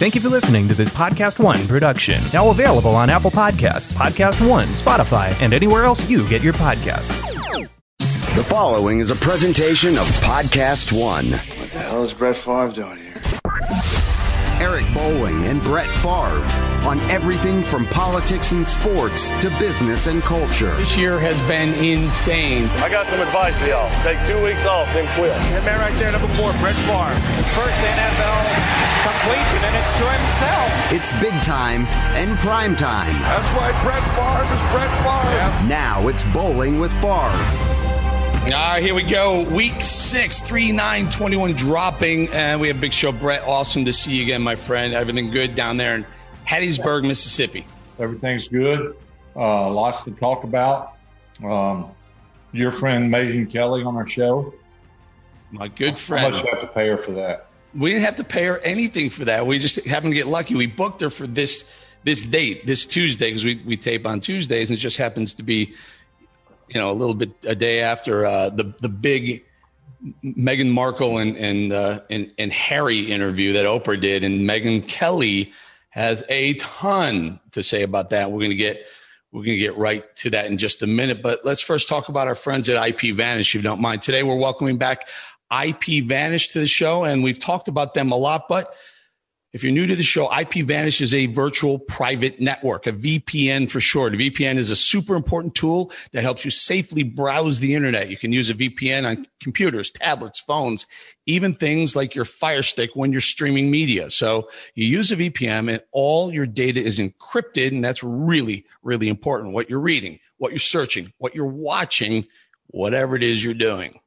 Thank you for listening to this Podcast One production. Now available on Apple Podcasts, Podcast One, Spotify, and anywhere else you get your podcasts. The following is a presentation of Podcast One. What the hell is Brett Favre doing here? Eric Bolling and Brett Favre on everything from politics and sports to business and culture. This year has been insane. I got some advice for y'all. Take two weeks off, then quit. The man right there, number four, Brett Favre. First NFL completion, and it's to himself. It's big time and prime time. That's why Brett Favre is Brett Favre. Yeah. Now it's Bolling with Favre. All right, here we go. Week six, 3 9 21 dropping. And we have big show. Brett, awesome to see you again, my friend. Everything good down there in Hattiesburg, Mississippi. Everything's good. Uh, lots to talk about. Um, your friend Megyn Kelly on our show. My good friend. How much you have to pay her for that? We didn't have to pay her anything for that. We just happened to get lucky. We booked her for this this date, this Tuesday, because we, we tape on Tuesdays, and it just happens to be you know, a little bit a day after uh, the the big Meghan Markle and and, uh, and and Harry interview that Oprah did, and Megyn Kelly has a ton to say about that. We're gonna get we're gonna get right to that in just a minute, but let's first talk about our friends at IP Vanish, if you don't mind. Today we're welcoming back IP Vanish to the show, and we've talked about them a lot, but if you're new to the show, IPVanish is a virtual private network, a VPN for short. A VPN is a super important tool that helps you safely browse the internet. You can use a VPN on computers, tablets, phones, even things like your Fire Stick when you're streaming media. So you use a VPN and all your data is encrypted. And that's really, really important. What you're reading, what you're searching, what you're watching, whatever it is you're doing.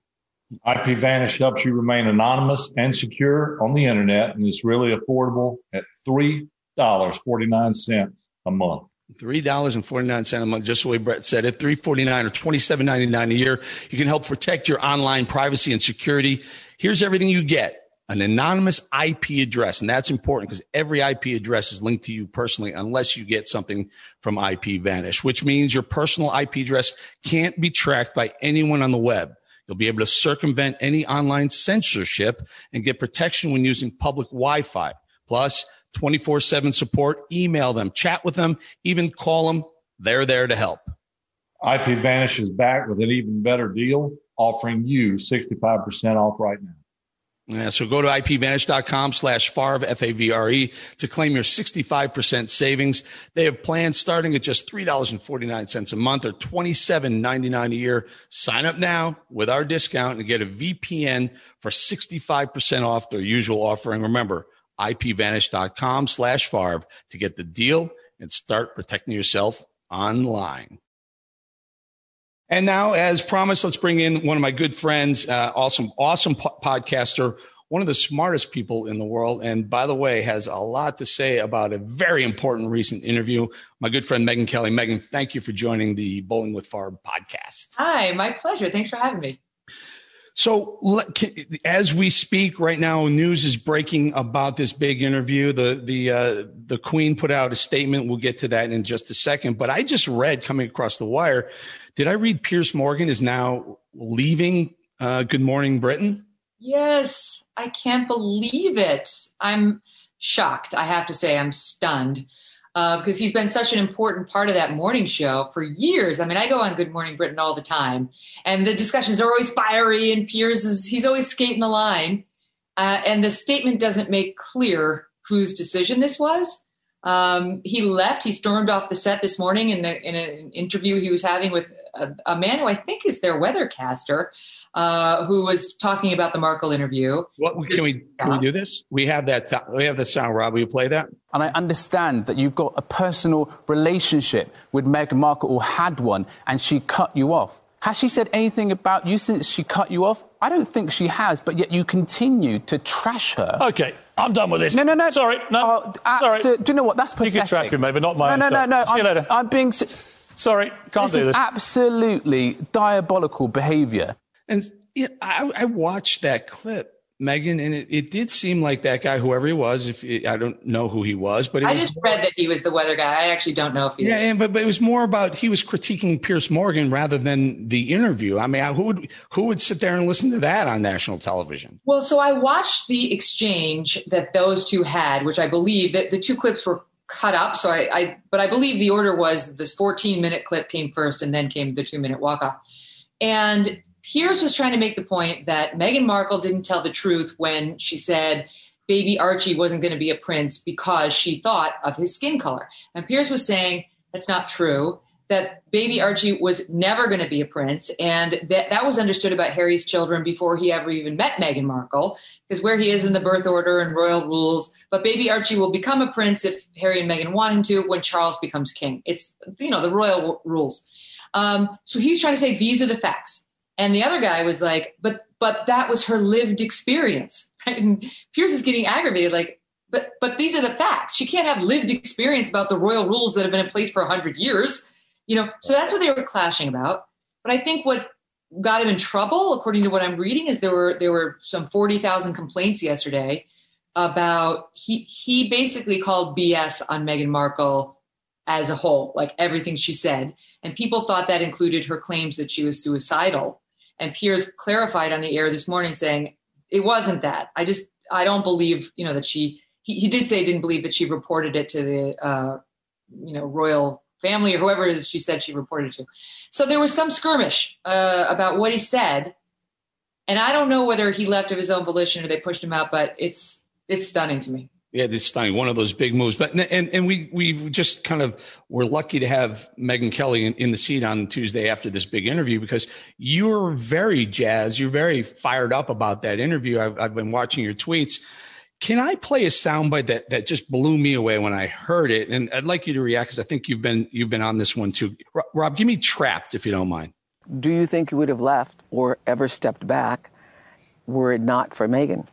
IPVanish helps you remain anonymous and secure on the internet, and it's really affordable at three dollars forty nine cents a month. Three dollars and forty nine cents a month, just the way Brett said it. Three forty nine or twenty seven ninety nine a year. You can help protect your online privacy and security. Here's everything you get: an anonymous IP address, and that's important because every IP address is linked to you personally, unless you get something from IP Vanish, which means your personal IP address can't be tracked by anyone on the web. You'll be able to circumvent any online censorship and get protection when using public Wi-Fi. Plus, 24 7 support, email them, chat with them, even call them. They're there to help. IP Vanish is back with an even better deal, offering you 65% off right now. Yeah, so go to ipvanish.com slash Favre, F-A-V-R-E to claim your 65% savings. They have plans starting at just $3.49 a month or $27.99 a year. Sign up now with our discount and get a VPN for 65% off their usual offering. Remember, ipvanish.com slash Favre to get the deal and start protecting yourself online. And now, as promised, let's bring in one of my good friends, uh, awesome, awesome po- podcaster, one of the smartest people in the world. And by the way, has a lot to say about a very important recent interview. My good friend Megyn Kelly. Megyn, thank you for joining the Bolling with Favre podcast. Hi, my pleasure. Thanks for having me. So, as we speak right now, news is breaking about this big interview. The the uh, the Queen put out a statement. We'll get to that in just a second. But I just read coming across the wire. Did I read Piers Morgan is now leaving uh, Good Morning Britain? Yes, I can't believe it. I'm shocked. I have to say, I'm stunned uh, because he's been such an important part of that morning show for years. I mean, I go on Good Morning Britain all the time, and the discussions are always fiery, and Piers is he's always skating the line. Uh, and the statement doesn't make clear whose decision this was. Um, he left. He stormed off the set this morning in, the, in an interview he was having with a, a man who I think is their weathercaster uh, who was talking about the Markle interview. What can we can we do this? We have that we have the sound. Rob, will you play that? And I understand that you've got a personal relationship with Meghan Markle or had one, and she cut you off. Has she said anything about you since she cut you off? I don't think she has, but yet you continue to trash her. Okay, I'm done with this. No, no, no. Sorry, no. Oh, uh, Sorry. So, do you know what? That's pathetic. You can trash me, maybe not my. No, no, no, no. See I'm, later. I'm being. Sorry, can't this do is this. absolutely diabolical behaviour. And yeah, I, I watched that clip, Megyn, and it, it did seem like that guy, whoever he was. If it, I don't know who he was, but I was just read that he was the weather guy. I actually don't know if he. Yeah, and, but but it was more about he was critiquing Piers Morgan rather than the interview. I mean, who would who would sit there and listen to that on national television? Well, so I watched the exchange that those two had, which I believe that the two clips were cut up. So I, I but I believe the order was this 14 minute clip came first, and then came the two minute walk off, and Piers was trying to make the point that Meghan Markle didn't tell the truth when she said baby Archie wasn't going to be a prince because she thought of his skin color. And Piers was saying that's not true, that baby Archie was never going to be a prince. And that, that was understood about Harry's children before he ever even met Meghan Markle, because where he is in the birth order and royal rules. But baby Archie will become a prince if Harry and Meghan want him to when Charles becomes king. It's, you know, the royal rules. Um, so he's trying to say these are the facts. And the other guy was like, but but that was her lived experience. And Piers is getting aggravated, like, but but these are the facts. She can't have lived experience about the royal rules that have been in place for hundred years. You know, so that's what they were clashing about. But I think what got him in trouble, according to what I'm reading, is there were there were some forty thousand complaints yesterday about he he basically called BS on Meghan Markle as a whole, like everything she said. And people thought that included her claims that she was suicidal. And Piers clarified on the air this morning saying it wasn't that. I just I don't believe you know that she he, he did say he didn't believe that she reported it to the uh, you know royal family or whoever it is she said she reported to. So there was some skirmish uh, about what he said, and I don't know whether he left of his own volition or they pushed him out, but it's it's stunning to me. Yeah, this is stunning. One of those big moves. But and and we we just kind of were lucky to have Megyn Kelly in, in the seat on Tuesday after this big interview because you're very jazzed. You're very fired up about that interview. I've, I've been watching your tweets. Can I play a soundbite that that just blew me away when I heard it? And I'd like you to react because I think you've been you've been on this one too. Rob, give me trapped if you don't mind. Do you think you would have left or ever stepped back were it not for Meghan?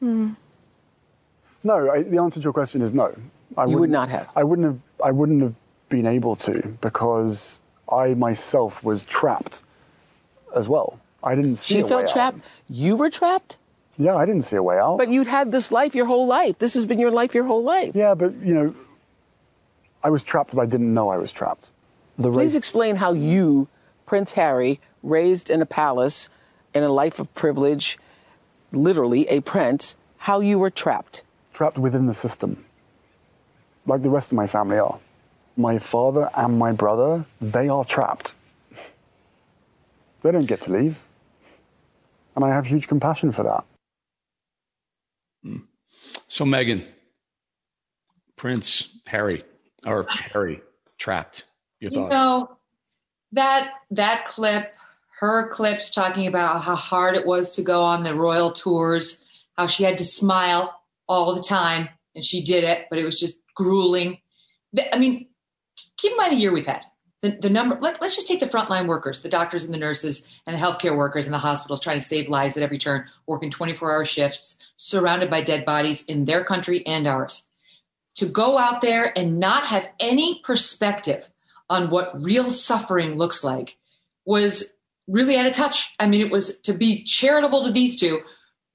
Mm. No, I, the answer to your question is no. I you would not have. I wouldn't have. I wouldn't have been able to because I myself was trapped as well. I didn't see. She felt trapped. Out. You were trapped. Yeah, I didn't see a way out. But you'd had this life your whole life. This has been your life your whole life. Yeah, but you know, I was trapped, but I didn't know I was trapped. The Please race... explain how you, Prince Harry, raised in a palace, in a life of privilege, literally a prince, how you were trapped trapped within the system, like the rest of my family are. My father and my brother, they are trapped. They don't get to leave. And I have huge compassion for that. Hmm. So, Megyn, Prince Harry, or Harry, trapped. Your thoughts? You know, that that clip, her clips talking about how hard it was to go on the royal tours, how she had to smile all the time, and she did it, but it was just grueling. I mean, keep in mind the year we've had. The, the number, let, us just take the frontline workers, the doctors and the nurses and the healthcare workers in the hospitals trying to save lives at every turn, working 24 hour shifts, surrounded by dead bodies in their country and ours. To go out there and not have any perspective on what real suffering looks like was really out of touch. I mean, it was to be charitable to these two,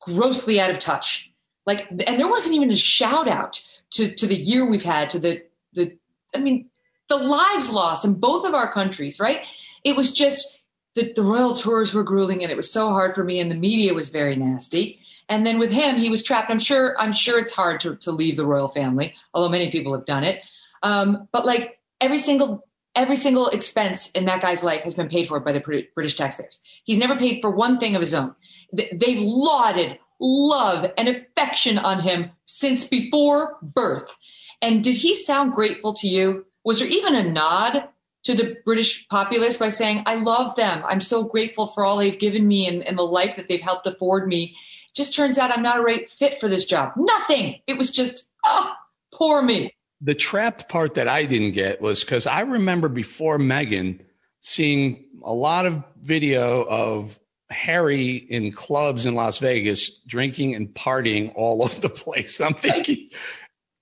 grossly out of touch. Like, and there wasn't even a shout out to, to the year we've had, to the, the, I mean, the lives lost in both of our countries, right? It was just the, the royal tours were grueling and it was so hard for me and the media was very nasty. And then with him, he was trapped. I'm sure, I'm sure it's hard to, to leave the royal family, although many people have done it. Um, but like every single every single expense in that guy's life has been paid for by the British taxpayers. He's never paid for one thing of his own. They've lauded love and affection on him since before birth. And did he sound grateful to you? Was there even a nod to the British populace by saying, I love them. I'm so grateful for all they've given me and, and the life that they've helped afford me. Just turns out I'm not a right fit for this job. Nothing. It was just, ah, oh, poor me. The trapped part that I didn't get was because I remember before Meghan seeing a lot of video of Harry in clubs in Las Vegas drinking and partying all over the place. I'm thinking,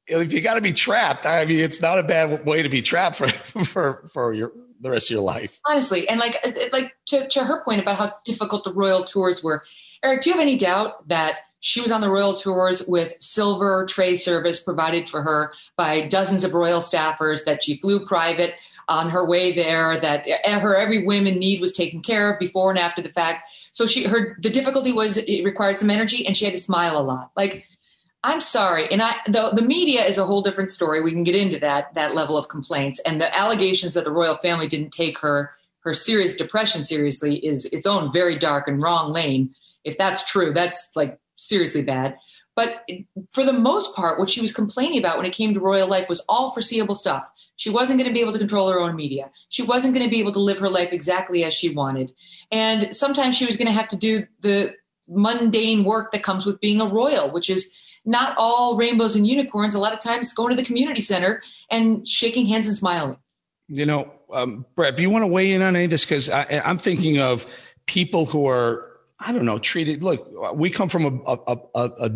if you got to be trapped, I mean, it's not a bad way to be trapped for for for your the rest of your life. Honestly, and like uh, uh, like to to her point about how difficult the royal tours were, Eric, do you have any doubt that she was on the royal tours with silver tray service provided for her by dozens of royal staffers, that she flew private on her way there, that her every whim and need was taken care of before and after the fact. So she her the difficulty was it required some energy and she had to smile a lot. Like I'm sorry, and I the the media is a whole different story. We can get into that that level of complaints and the allegations that the royal family didn't take her her serious depression seriously is its own very dark and wrong lane. If that's true, that's like seriously bad. But for the most part, what she was complaining about when it came to royal life was all foreseeable stuff. She wasn't going to be able to control her own media. She wasn't going to be able to live her life exactly as she wanted. And sometimes she was going to have to do the mundane work that comes with being a royal, which is not all rainbows and unicorns. A lot of times going to the community center and shaking hands and smiling. You know, um, Brett, do you want to weigh in on any of this? Because I'm thinking of people who are I don't know, treated. Look, we come from a, a, a, a,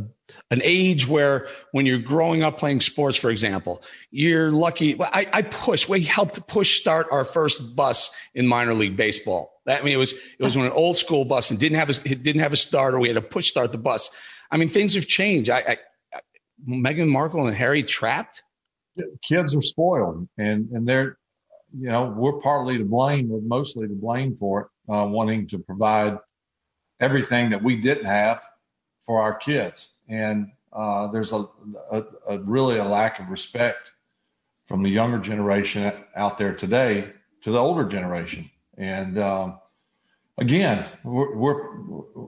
an age where when you're growing up playing sports, for example, you're lucky. I, I pushed, we helped push start our first bus in minor league baseball. I mean, it was, it was an old school bus and didn't have a, it didn't have a starter. We had to push start the bus. I mean, things have changed. I, I, Meghan Markle and Harry trapped. Kids are spoiled and, and they're, you know, we're partly to blame, or mostly to blame for it, uh, wanting to provide everything that we didn't have for our kids. And uh, there's a, a, a, really a lack of respect from the younger generation out there today to the older generation. And um, again, we're, we're,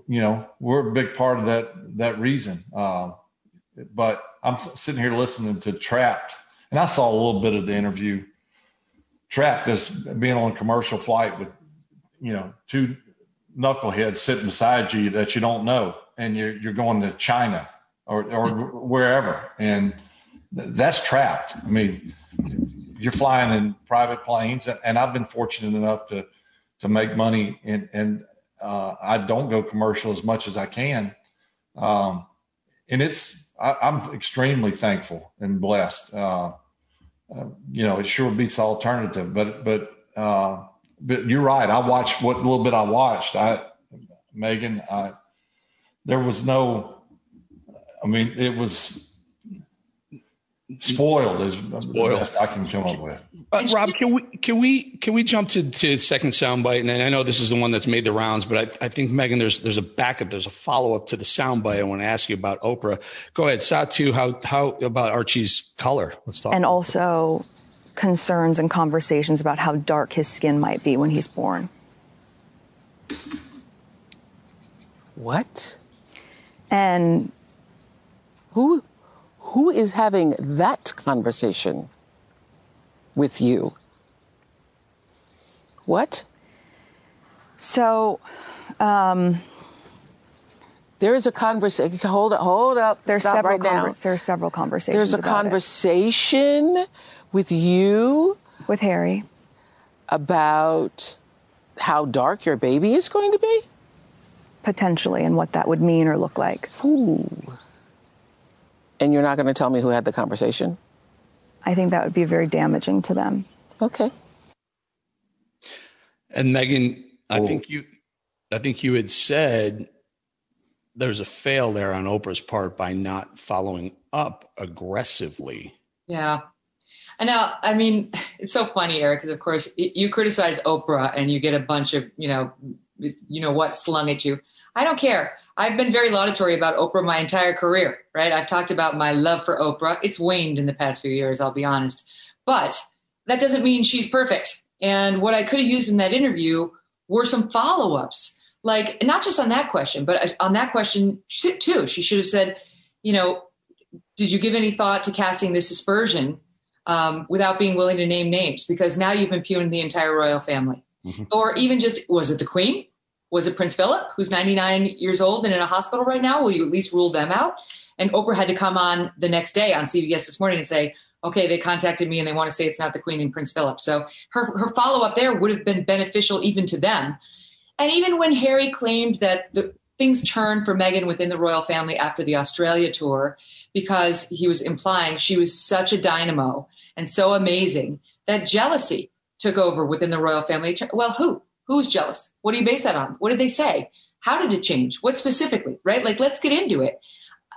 you know we're a big part of that that reason. Um, but I'm sitting here listening to Trapped, and I saw a little bit of the interview. Trapped as being on a commercial flight with you know two knuckleheads sitting beside you that you don't know, and you're you're going to China or or wherever, and that's trapped. I mean, you're flying in private planes, and I've been fortunate enough to to make money, and and uh, I don't go commercial as much as I can, um, and it's I, am extremely thankful and blessed. Uh, uh, you know, it sure beats alternative, but but uh, but you're right. I watched what little bit I watched. I, Meghan, I, there was no, I mean, it was spoiled as spoiled. best I can come up with. Uh, Rob, can we can we can we jump to to second soundbite? And I know this is the one that's made the rounds, but I, I think Megyn, there's there's a backup, there's a follow up to the soundbite. I want to ask you about Oprah. Go ahead, Satu. How how about Archie's color? Let's talk. And also concerns and conversations about how dark his skin might be when he's born. What? And who who is having that conversation with you? What? So, um, there is a conversation. Hold up, hold up. There's Stop several right. Conver- there's several conversations. There's a conversation it. with you, with Harry, about how dark your baby is going to be. Potentially, and what that would mean or look like. Ooh. And you're not going to tell me who had the conversation? I think that would be very damaging to them. Okay. And Megyn, I think you, I think you had said there's a fail there on Oprah's part by not following up aggressively. Yeah. I know. I mean, it's so funny, Eric, because of course you criticize Oprah and you get a bunch of, you know, you know what slung at you. I don't care. I've been very laudatory about Oprah my entire career, right? I've talked about my love for Oprah. It's waned in the past few years, I'll be honest. But that doesn't mean she's perfect. And what I could have used in that interview were some follow ups like not just on that question, but on that question too. She should have said, you know, did you give any thought to casting this aspersion um, without being willing to name names? Because now you've impugned the entire royal family. Mm-hmm. Or even just, was it the Queen? Was it Prince Philip, who's 99 years old and in a hospital right now? Will you at least rule them out? And Oprah had to come on the next day on CBS this morning and say, okay, they contacted me and they want to say it's not the Queen and Prince Philip. So her, her follow up there would have been beneficial even to them and even when Harry claimed that the things turned for Meghan within the royal family after the Australia tour, because he was implying she was such a dynamo and so amazing that jealousy took over within the royal family. Well, who? Who's jealous? What do you base that on? What did they say? How did it change? What specifically, right? Like, let's get into it.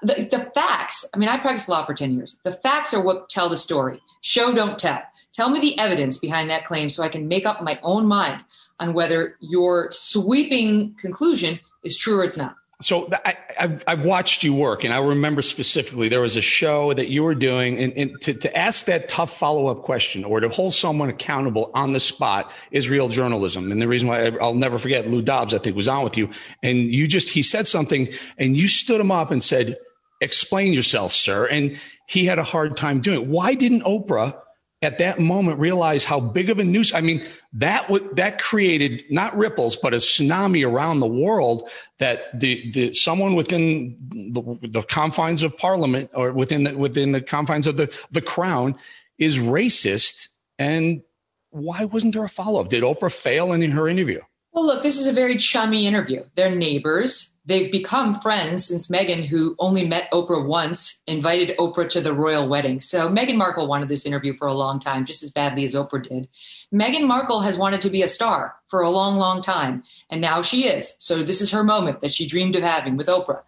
The, the facts, I mean, I practiced law for 10 years. The facts are what tell the story. Show, don't tell. Tell me the evidence behind that claim so I can make up my own mind on whether your sweeping conclusion is true or it's not. So I, have I've watched you work, and I remember specifically there was a show that you were doing, and, and to, to ask that tough follow up question or to hold someone accountable on the spot is real journalism. And the reason why I, I'll never forget Lou Dobbs, I think, was on with you, and you just he said something, and you stood him up and said, "Explain yourself, sir." And he had a hard time doing it. Why didn't Oprah? At that moment realize how big of a news. I mean, that would that created not ripples, but a tsunami around the world. That the the someone within the, the confines of Parliament or within the within the confines of the the Crown is racist. And why wasn't there a follow up? Did Oprah fail in her interview? Well, look, this is a very chummy interview. They're neighbors they've become friends since Meghan, who only met Oprah once, invited Oprah to the royal wedding. So Meghan Markle wanted this interview for a long time, just as badly as Oprah did. Meghan Markle has wanted to be a star for a long, long time, and now she is. So this is her moment that she dreamed of having with Oprah.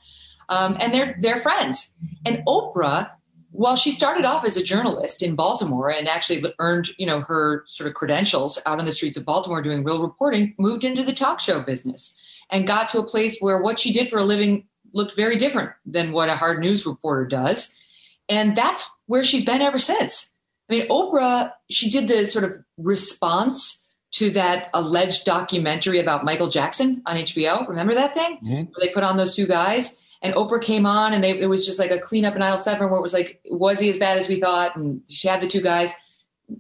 Um, and they're they're friends. And Oprah, while she started off as a journalist in Baltimore and actually earned you know her sort of credentials out on the streets of Baltimore doing real reporting, moved into the talk show business and got to a place where what she did for a living looked very different than what a hard news reporter does. And that's where she's been ever since. I mean, Oprah, she did the sort of response to that alleged documentary about Michael Jackson on HBO. Remember that thing? Mm-hmm. Where they put on those two guys? And Oprah came on and they, it was just like a cleanup in aisle seven where it was like, was he as bad as we thought? And she had the two guys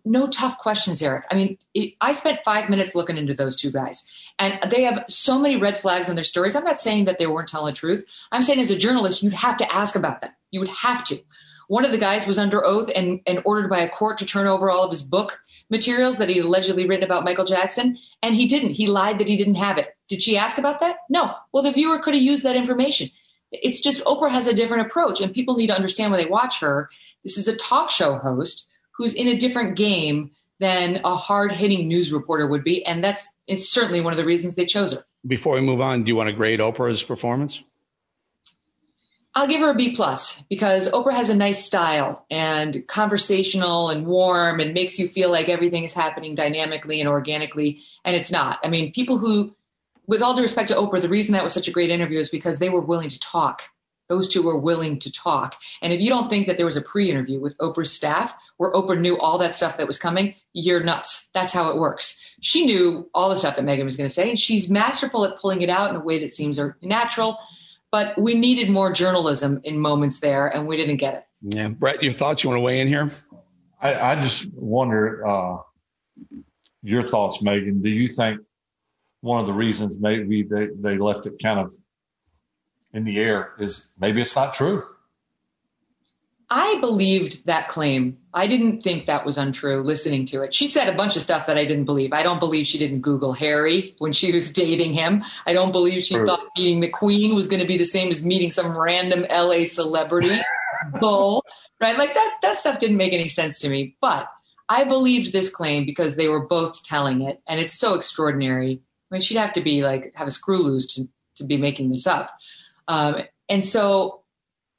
no tough questions, Eric. I mean, it, I spent five minutes looking into those two guys, and they have so many red flags in their stories. I'm not saying that they weren't telling the truth. I'm saying as a journalist, you'd have to ask about them. You would have to. One of the guys was under oath and, and ordered by a court to turn over all of his book materials that he allegedly written about Michael Jackson, and he didn't. He lied that he didn't have it. Did she ask about that? No. Well, the viewer could have used that information. It's just Oprah has a different approach, and people need to understand when they watch her. This is a talk show host who's in a different game than a hard hitting news reporter would be. And that's it's certainly one of the reasons they chose her. Before we move on, do you want to grade Oprah's performance? I'll give her a B plus because Oprah has a nice style and conversational and warm and makes you feel like everything is happening dynamically and organically. And it's not. I mean, people who, with all due respect to Oprah, the reason that was such a great interview is because they were willing to talk those two were willing to talk. And if you don't think that there was a pre interview with Oprah's staff where Oprah knew all that stuff that was coming, you're nuts. That's how it works. She knew all the stuff that Meghan was going to say, and she's masterful at pulling it out in a way that seems natural. But we needed more journalism in moments there, and we didn't get it. Yeah. Brett, your thoughts? You want to weigh in here? I, I just wonder uh, your thoughts, Megyn. Do you think one of the reasons maybe they, they left it kind of in the air is maybe it's not true. I believed that claim. I didn't think that was untrue listening to it. She said a bunch of stuff that I didn't believe. I don't believe she didn't Google Harry when she was dating him. I don't believe she true. thought meeting the Queen was going to be the same as meeting some random LA celebrity. Bull, right? Like that, that stuff didn't make any sense to me. But I believed this claim because they were both telling it. And it's so extraordinary. I mean, she'd have to be like, have a screw loose to, to be making this up. Um, and so,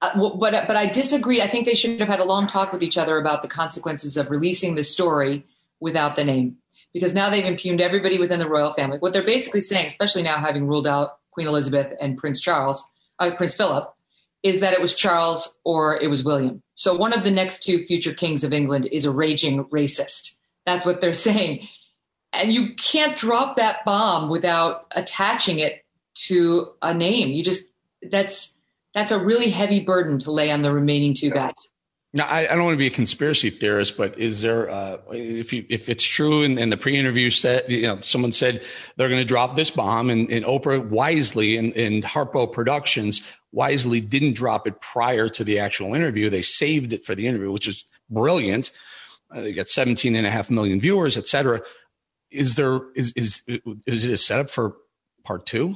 uh, but but I disagree. I think they should have had a long talk with each other about the consequences of releasing the story without the name, because now they've impugned everybody within the royal family. What they're basically saying, especially now having ruled out Queen Elizabeth and Prince Charles, uh, Prince Philip, is that it was Charles or it was William. So one of the next two future kings of England is a raging racist. That's what they're saying. And you can't drop that bomb without attaching it to a name. You just that's that's a really heavy burden to lay on the remaining two guys. Now, I, I don't want to be a conspiracy theorist, but is there, uh, if you, if it's true and, and, the pre-interview said, you know, someone said they're going to drop this bomb and, and Oprah wisely and, and Harpo Productions wisely didn't drop it prior to the actual interview. They saved it for the interview, which is brilliant. Uh, they got 17 and a half million viewers, et cetera. Is there, is, is, is it a setup for part two?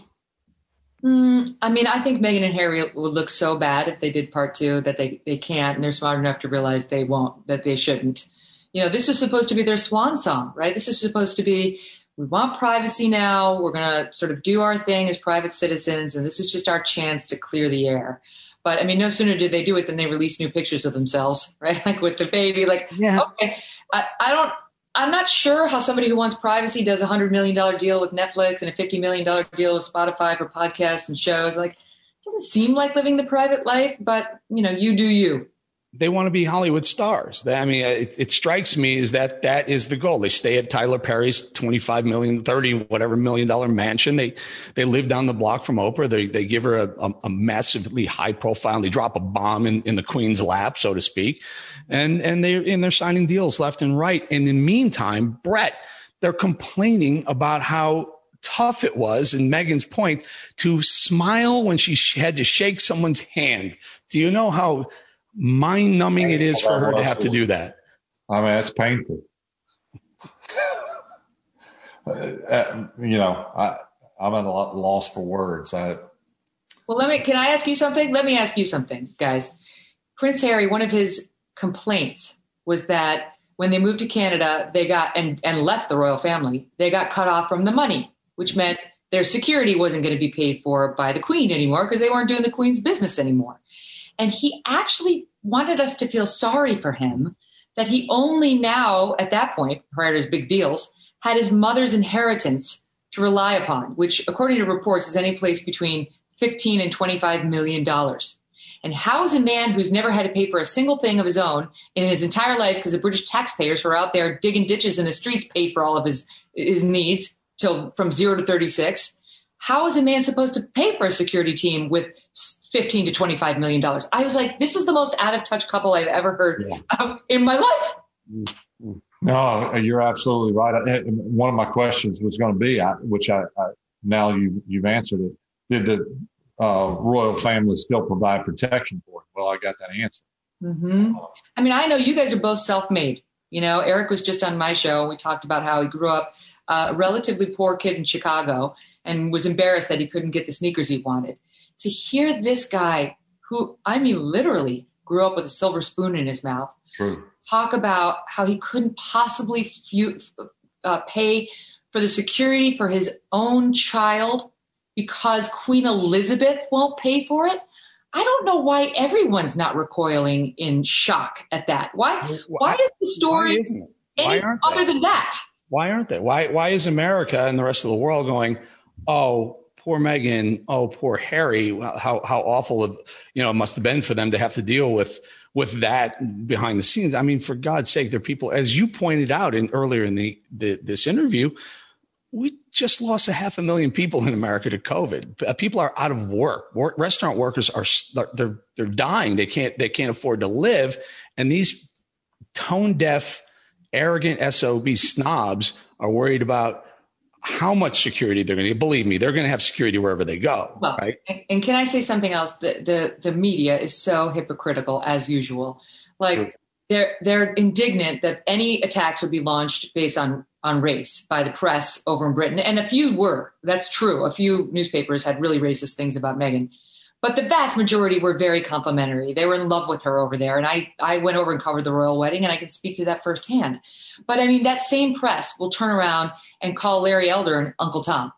Mm, I mean, I think Meghan and Harry would look so bad if they did part two that they, they can't, and they're smart enough to realize they won't, that they shouldn't. You know, this was supposed to be their swan song, right? This is supposed to be we want privacy now. We're going to sort of do our thing as private citizens, and this is just our chance to clear the air. But I mean, no sooner did they do it than they released new pictures of themselves, right? Like with the baby. Like, yeah. okay, I, I don't. I'm not sure how somebody who wants privacy does a hundred million dollar deal with Netflix and a fifty million dollar deal with Spotify for podcasts and shows. Like, doesn't seem like living the private life, but you know, you do you they want to be Hollywood stars. I mean, it, it, strikes me is that that is the goal. They stay at Tyler Perry's 25 million, 30, whatever million dollar mansion. They, they live down the block from Oprah. They, they give her a, a, massively high profile. They drop a bomb in, in the queen's lap, so to speak. And, and they, and they're signing deals left and right. And in the meantime, Brett, they're complaining about how tough it was, and Meghan's point, to smile when she had to shake someone's hand. Do you know how mind numbing it is for her to have to do that. I mean, it's painful. uh, you know, I, I'm at a loss for words. I, well, let me, can I ask you something? Let me ask you something, guys. Prince Harry, one of his complaints was that when they moved to Canada, they got, and, and left the royal family, they got cut off from the money, which meant their security wasn't going to be paid for by the queen anymore because they weren't doing the queen's business anymore. And he actually wanted us to feel sorry for him that he only now, at that point, prior to his big deals, had his mother's inheritance to rely upon, which, according to reports, is any place between 15 and 25 million dollars. And how is a man who's never had to pay for a single thing of his own in his entire life, because the British taxpayers who are out there digging ditches in the streets pay for all of his his needs till from zero to 36? How is a man supposed to pay for a security team with 15 to 25 million dollars. I was like, this is the most out of touch couple I've ever heard yeah. of in my life. No, you're absolutely right. One of my questions was going to be, which I, I now you've you've answered it. Did the uh, royal family still provide protection for it? Well, I got that answer. Mm-hmm. I mean, I know you guys are both self-made. You know, Eric was just on my show. We talked about how he grew up uh, a relatively poor kid in Chicago and was embarrassed that he couldn't get the sneakers he wanted to hear this guy who, I mean, literally grew up with a silver spoon in his mouth True. talk about how he couldn't possibly uh, pay for the security for his own child because Queen Elizabeth won't pay for it. I don't know why everyone's not recoiling in shock at that. Why? Why, is the story any other than that? Why aren't they? Why? Why is America and the rest of the world going? Oh, poor Meghan, oh poor Harry, how how awful it, you know it must have been for them to have to deal with with that behind the scenes. I mean, for God's sake, there are people, as you pointed out in earlier in the, the this interview, we just lost a half a million people in America to COVID. Uh, people are out of work. work. Restaurant workers are they're they're dying. They can't they can't afford to live, and these tone deaf, arrogant sob snobs are worried about how much security they're going to get. Believe me, they're going to have security wherever they go. Well, right. And can I say something else? The the the media is so hypocritical as usual. Like they're they're indignant that any attacks would be launched based on on race by the press over in Britain, and a few were. That's true. A few newspapers had really racist things about Meghan. But the vast majority were very complimentary. They were in love with her over there. And I, I went over and covered the royal wedding, and I can speak to that firsthand. But I mean, that same press will turn around and call Larry Elder and Uncle Tom,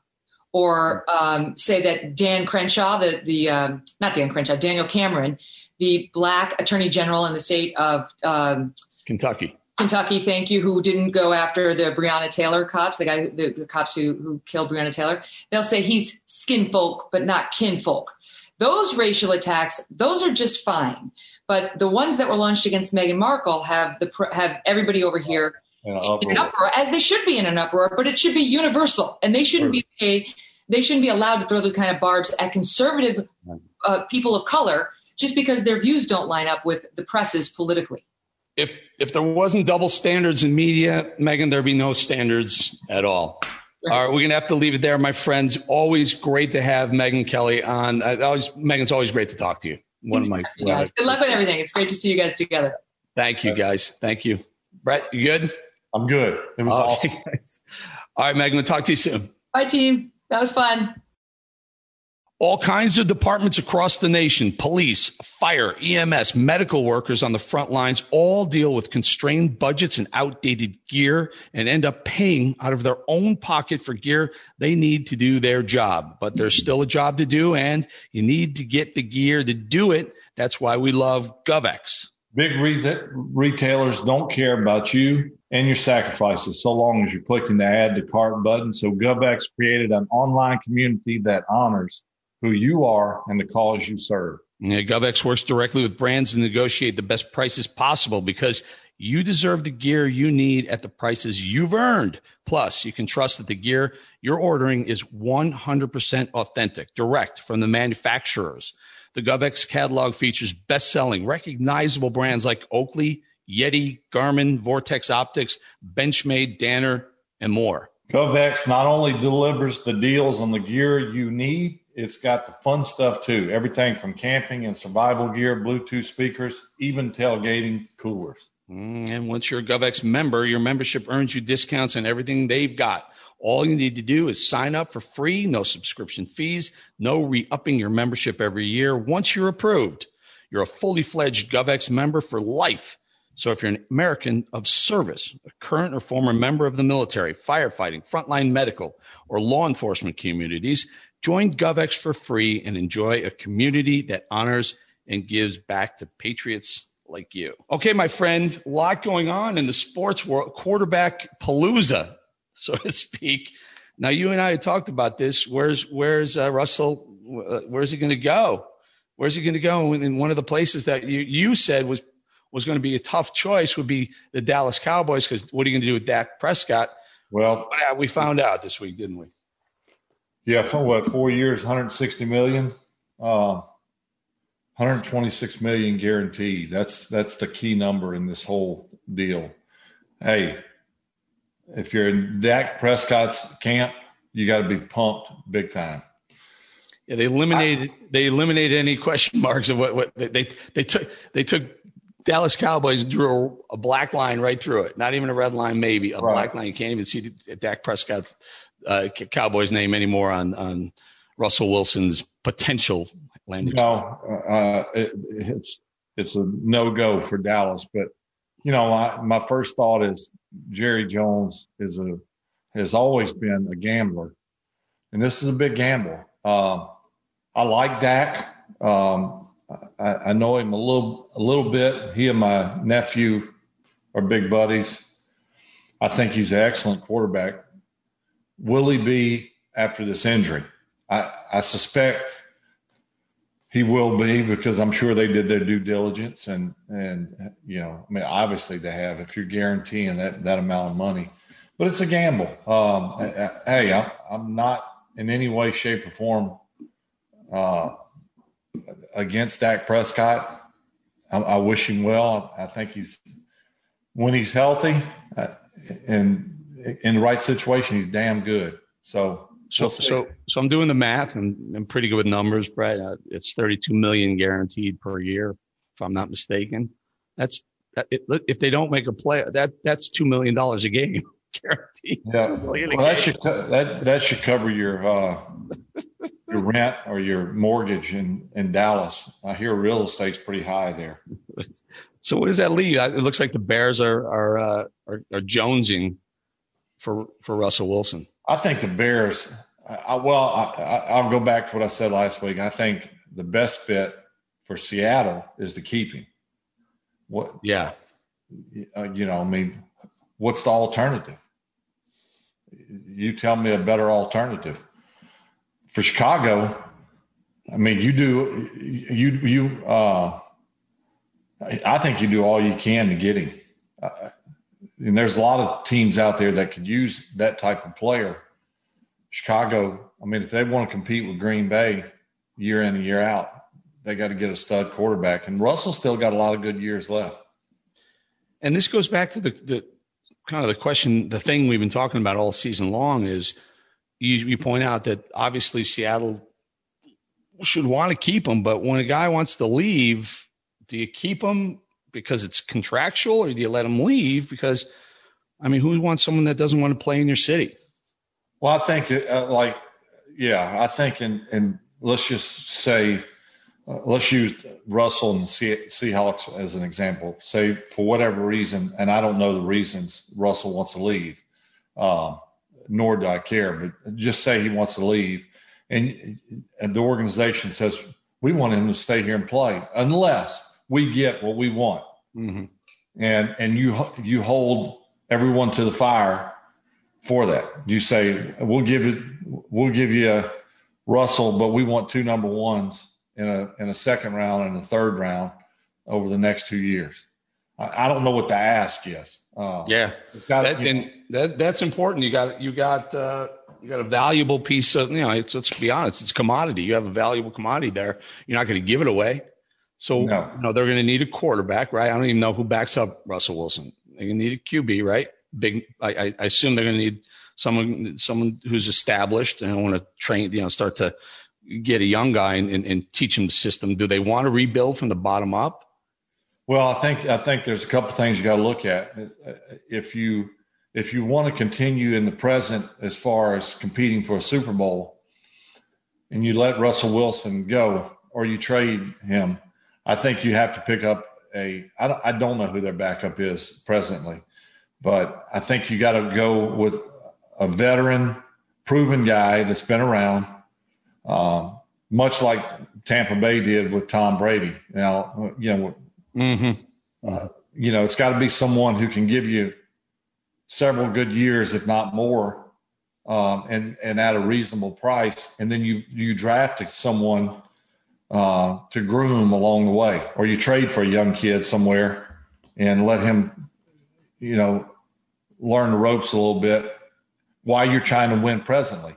or um, say that Dan Crenshaw, the the um, not Dan Crenshaw, Daniel Cameron, the black attorney general in the state of um, Kentucky. Kentucky, thank you, who didn't go after the Breonna Taylor cops, the guy, the, the cops who, who killed Breonna Taylor. They'll say he's skin folk, but not kin folk. Those racial attacks, those are just fine. But the ones that were launched against Meghan Markle have the have everybody over here in, in an uproar, as they should be in an uproar, but it should be universal, and they shouldn't be a, they shouldn't be allowed to throw those kind of barbs at conservative uh, people of color just because their views don't line up with the press's politically. If if there wasn't double standards in media, Megyn, there'd be no standards at all. Right. All right, we're gonna have to leave it there, my friends. Always great to have Megyn Kelly on. I always, Megyn's always great to talk to you. One Thanks of my Good luck with everything. It's great to see you guys together. Thank you, guys. Thank you, Brett. You good? I'm good. It was awesome. All right, Megyn. We'll talk to you soon. Bye, team. That was fun. All kinds of departments across the nation police, fire, EMS, medical workers on the front lines all deal with constrained budgets and outdated gear and end up paying out of their own pocket for gear they need to do their job. But there's still a job to do, and you need to get the gear to do it. That's why we love GovX. Big re- retailers don't care about you and your sacrifices so long as you're clicking the add to cart button. So GovX created an online community that honors who you are and the cause you serve. Yeah, GovX works directly with brands to negotiate the best prices possible because you deserve the gear you need at the prices you've earned. Plus, you can trust that the gear you're ordering is 100% authentic, direct from the manufacturers. The GovX catalog features best selling, recognizable brands like Oakley, Yeti, Garmin, Vortex Optics, Benchmade, Danner, and more. GovX not only delivers the deals on the gear you need, it's got the fun stuff too. Everything from camping and survival gear, Bluetooth speakers, even tailgating coolers. Mm, and once you're a GovX member, your membership earns you discounts on everything they've got. All you need to do is sign up for free, no subscription fees, no re upping your membership every year. Once you're approved, you're a fully fledged GovX member for life. So if you're an American of service, a current or former member of the military, firefighting, frontline medical, or law enforcement communities, join GovX for free and enjoy a community that honors and gives back to patriots like you. Okay, my friend, a lot going on in the sports world, quarterback palooza, so to speak. Now, you and I had talked about this. Where's where's uh, Russell? Uh, where's he going to go? Where's he going to go? And one of the places that you you said was was going to be a tough choice would be the Dallas Cowboys because what are you going to do with Dak Prescott? Well, we found out this week, didn't we? Yeah, for what four years, 160 million, uh, 126 million guaranteed. That's that's the key number in this whole deal. Hey, if you're in Dak Prescott's camp, you got to be pumped big time. Yeah, they eliminated I, they eliminated any question marks of what what they they took they took Dallas Cowboys drew a, a, black line right through it. Not even a red line, maybe a right. black line. You can't even see Dak Prescott's uh, Cowboys name anymore on on Russell Wilson's potential landing. No, uh, it, it's it's a no go for Dallas. But you know, I, my first thought is Jerry Jones is a has always been a gambler, and this is a big gamble. Uh, I like Dak. Um, I, I, know him a little a little bit. He and my nephew are big buddies. I think he's an excellent quarterback. Will he be after this injury? I, I suspect he will be because I'm sure they did their due diligence and and you know I mean obviously they have if you're guaranteeing that that amount of money, but it's a gamble. Um, hey, I, I'm not in any way, shape, or form uh, against Dak Prescott. I, I, wish him well. I think he's when he's healthy uh, and in the right situation, he's damn good. So, so, so, so I'm doing the math and I'm pretty good with numbers, Brett. Uh, it's 32 million guaranteed per year, if I'm not mistaken. That's that, it, if they don't make a play, that that's two million dollars a game guaranteed. Yeah, well, that should that that should cover your uh, your rent or your mortgage in in Dallas. I hear real estate's pretty high there. So what does that leave? It looks like the Bears are are uh, are, are jonesing for for Russell Wilson. I think the Bears. I, well, I, will go back to what I said last week. I think the best fit for Seattle is to keep him. What? Yeah. Uh, you know, I mean, what's the alternative? You tell me a better alternative for Chicago. I mean, you do you you. Uh, I think you do all you can to get him. Uh, and there's a lot of teams out there that could use that type of player. Chicago, I mean, if they want to compete with Green Bay year in and year out, they got to get a stud quarterback. And Russell still got a lot of good years left. And this goes back to the, the kind of the question, the thing we've been talking about all season long is you, you point out that obviously Seattle should want to keep him, but when a guy wants to leave, do you keep him because it's contractual, or do you let them leave? Because, I mean, who wants someone that doesn't want to play in your city? Well, I think uh, like, yeah, I think and in let's just say, uh, let's use Russell and Seahawks as an example. Say for whatever reason, and I don't know the reasons Russell wants to leave, um, nor do I care, but just say he wants to leave, and, and the organization says we want him to stay here and play unless we get what we want, mm-hmm. and and you you hold everyone to the fire for that. You say we'll give it, we'll give you a Russell, but we want two number ones in a in a second round and a third round over the next two years. I, I don't know what the ask is. Uh, yeah, it's got that, and that that's important. You got you got uh, you got a valuable piece of you know. It's, let's be honest, it's commodity. You have a valuable commodity there. You're not going to give it away. So no. you know, they're going to need a quarterback, right? I don't even know who backs up Russell Wilson. They're going to need a QB, right? Big. I, I assume they're going to need someone someone who's established and want to train. You know, start to get a young guy and, and, and teach him the system. Do they want to rebuild from the bottom up? Well, I think I think there's a couple things you got to look at. If you if you want to continue in the present as far as competing for a Super Bowl, and you let Russell Wilson go or you trade him, I think you have to pick up a. I don't, I don't know who their backup is presently, but I think you got to go with a veteran, proven guy that's been around, uh, much like Tampa Bay did with Tom Brady. Now, you know, mm-hmm. uh, you know, it's got to be someone who can give you several good years, if not more, um, and and at a reasonable price. And then you you draft someone uh, to groom along the way, or you trade for a young kid somewhere and let him, you know, learn the ropes a little bit while you're trying to win presently.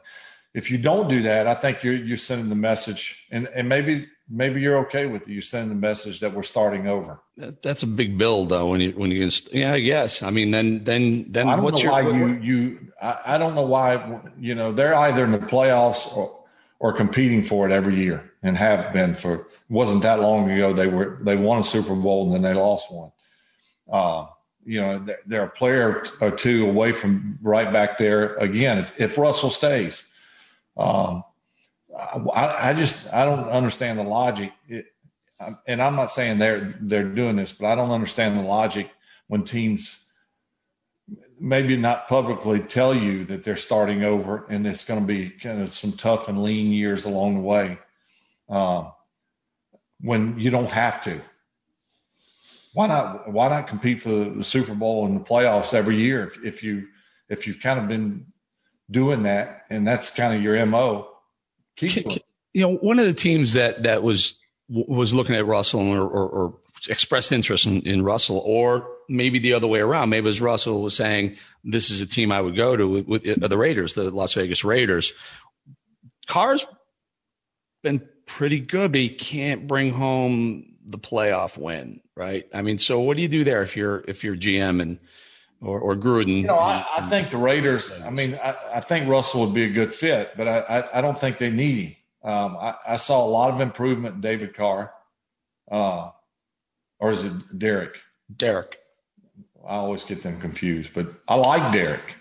If you don't do that, I think you're you're sending the message, and and maybe maybe you're okay with it. You're sending the message that we're starting over. That, that's a big build, though. When you when you yeah, I guess. I mean, then then then I don't what's know why your you you I, I don't know why you know they're either in the playoffs or or competing for it every year and have been for wasn't that long ago they were they won a Super Bowl and then they lost one. Uh, you know they're a player or two away from right back there again if, if Russell stays. Um, I, I, just I don't understand the logic, it, and I'm not saying they're they're doing this, but I don't understand the logic when teams maybe not publicly tell you that they're starting over and it's going to be kind of some tough and lean years along the way um, when you don't have to. Why not why not compete for the super bowl and the playoffs every year if, if you if you've kind of been doing that and that's kind of your mo keep doing you know one of the teams that that was was looking at russell or, or, or expressed interest in, in russell or maybe the other way around. Maybe as Russell was saying, this is a team I would go to with, with uh, the Raiders, the Las Vegas Raiders. Carr's been pretty good, but he can't bring home the playoff win, right? I mean, so what do you do there if you're if you're GM and or, or Gruden? You know, I, I think the Raiders. I mean, I, I, think Russell would be a good fit, but I I, I don't think they need him. Um, I, I, saw a lot of improvement in David Carr, uh, or is it Derek? Derek. I always get them confused, but I like Derek.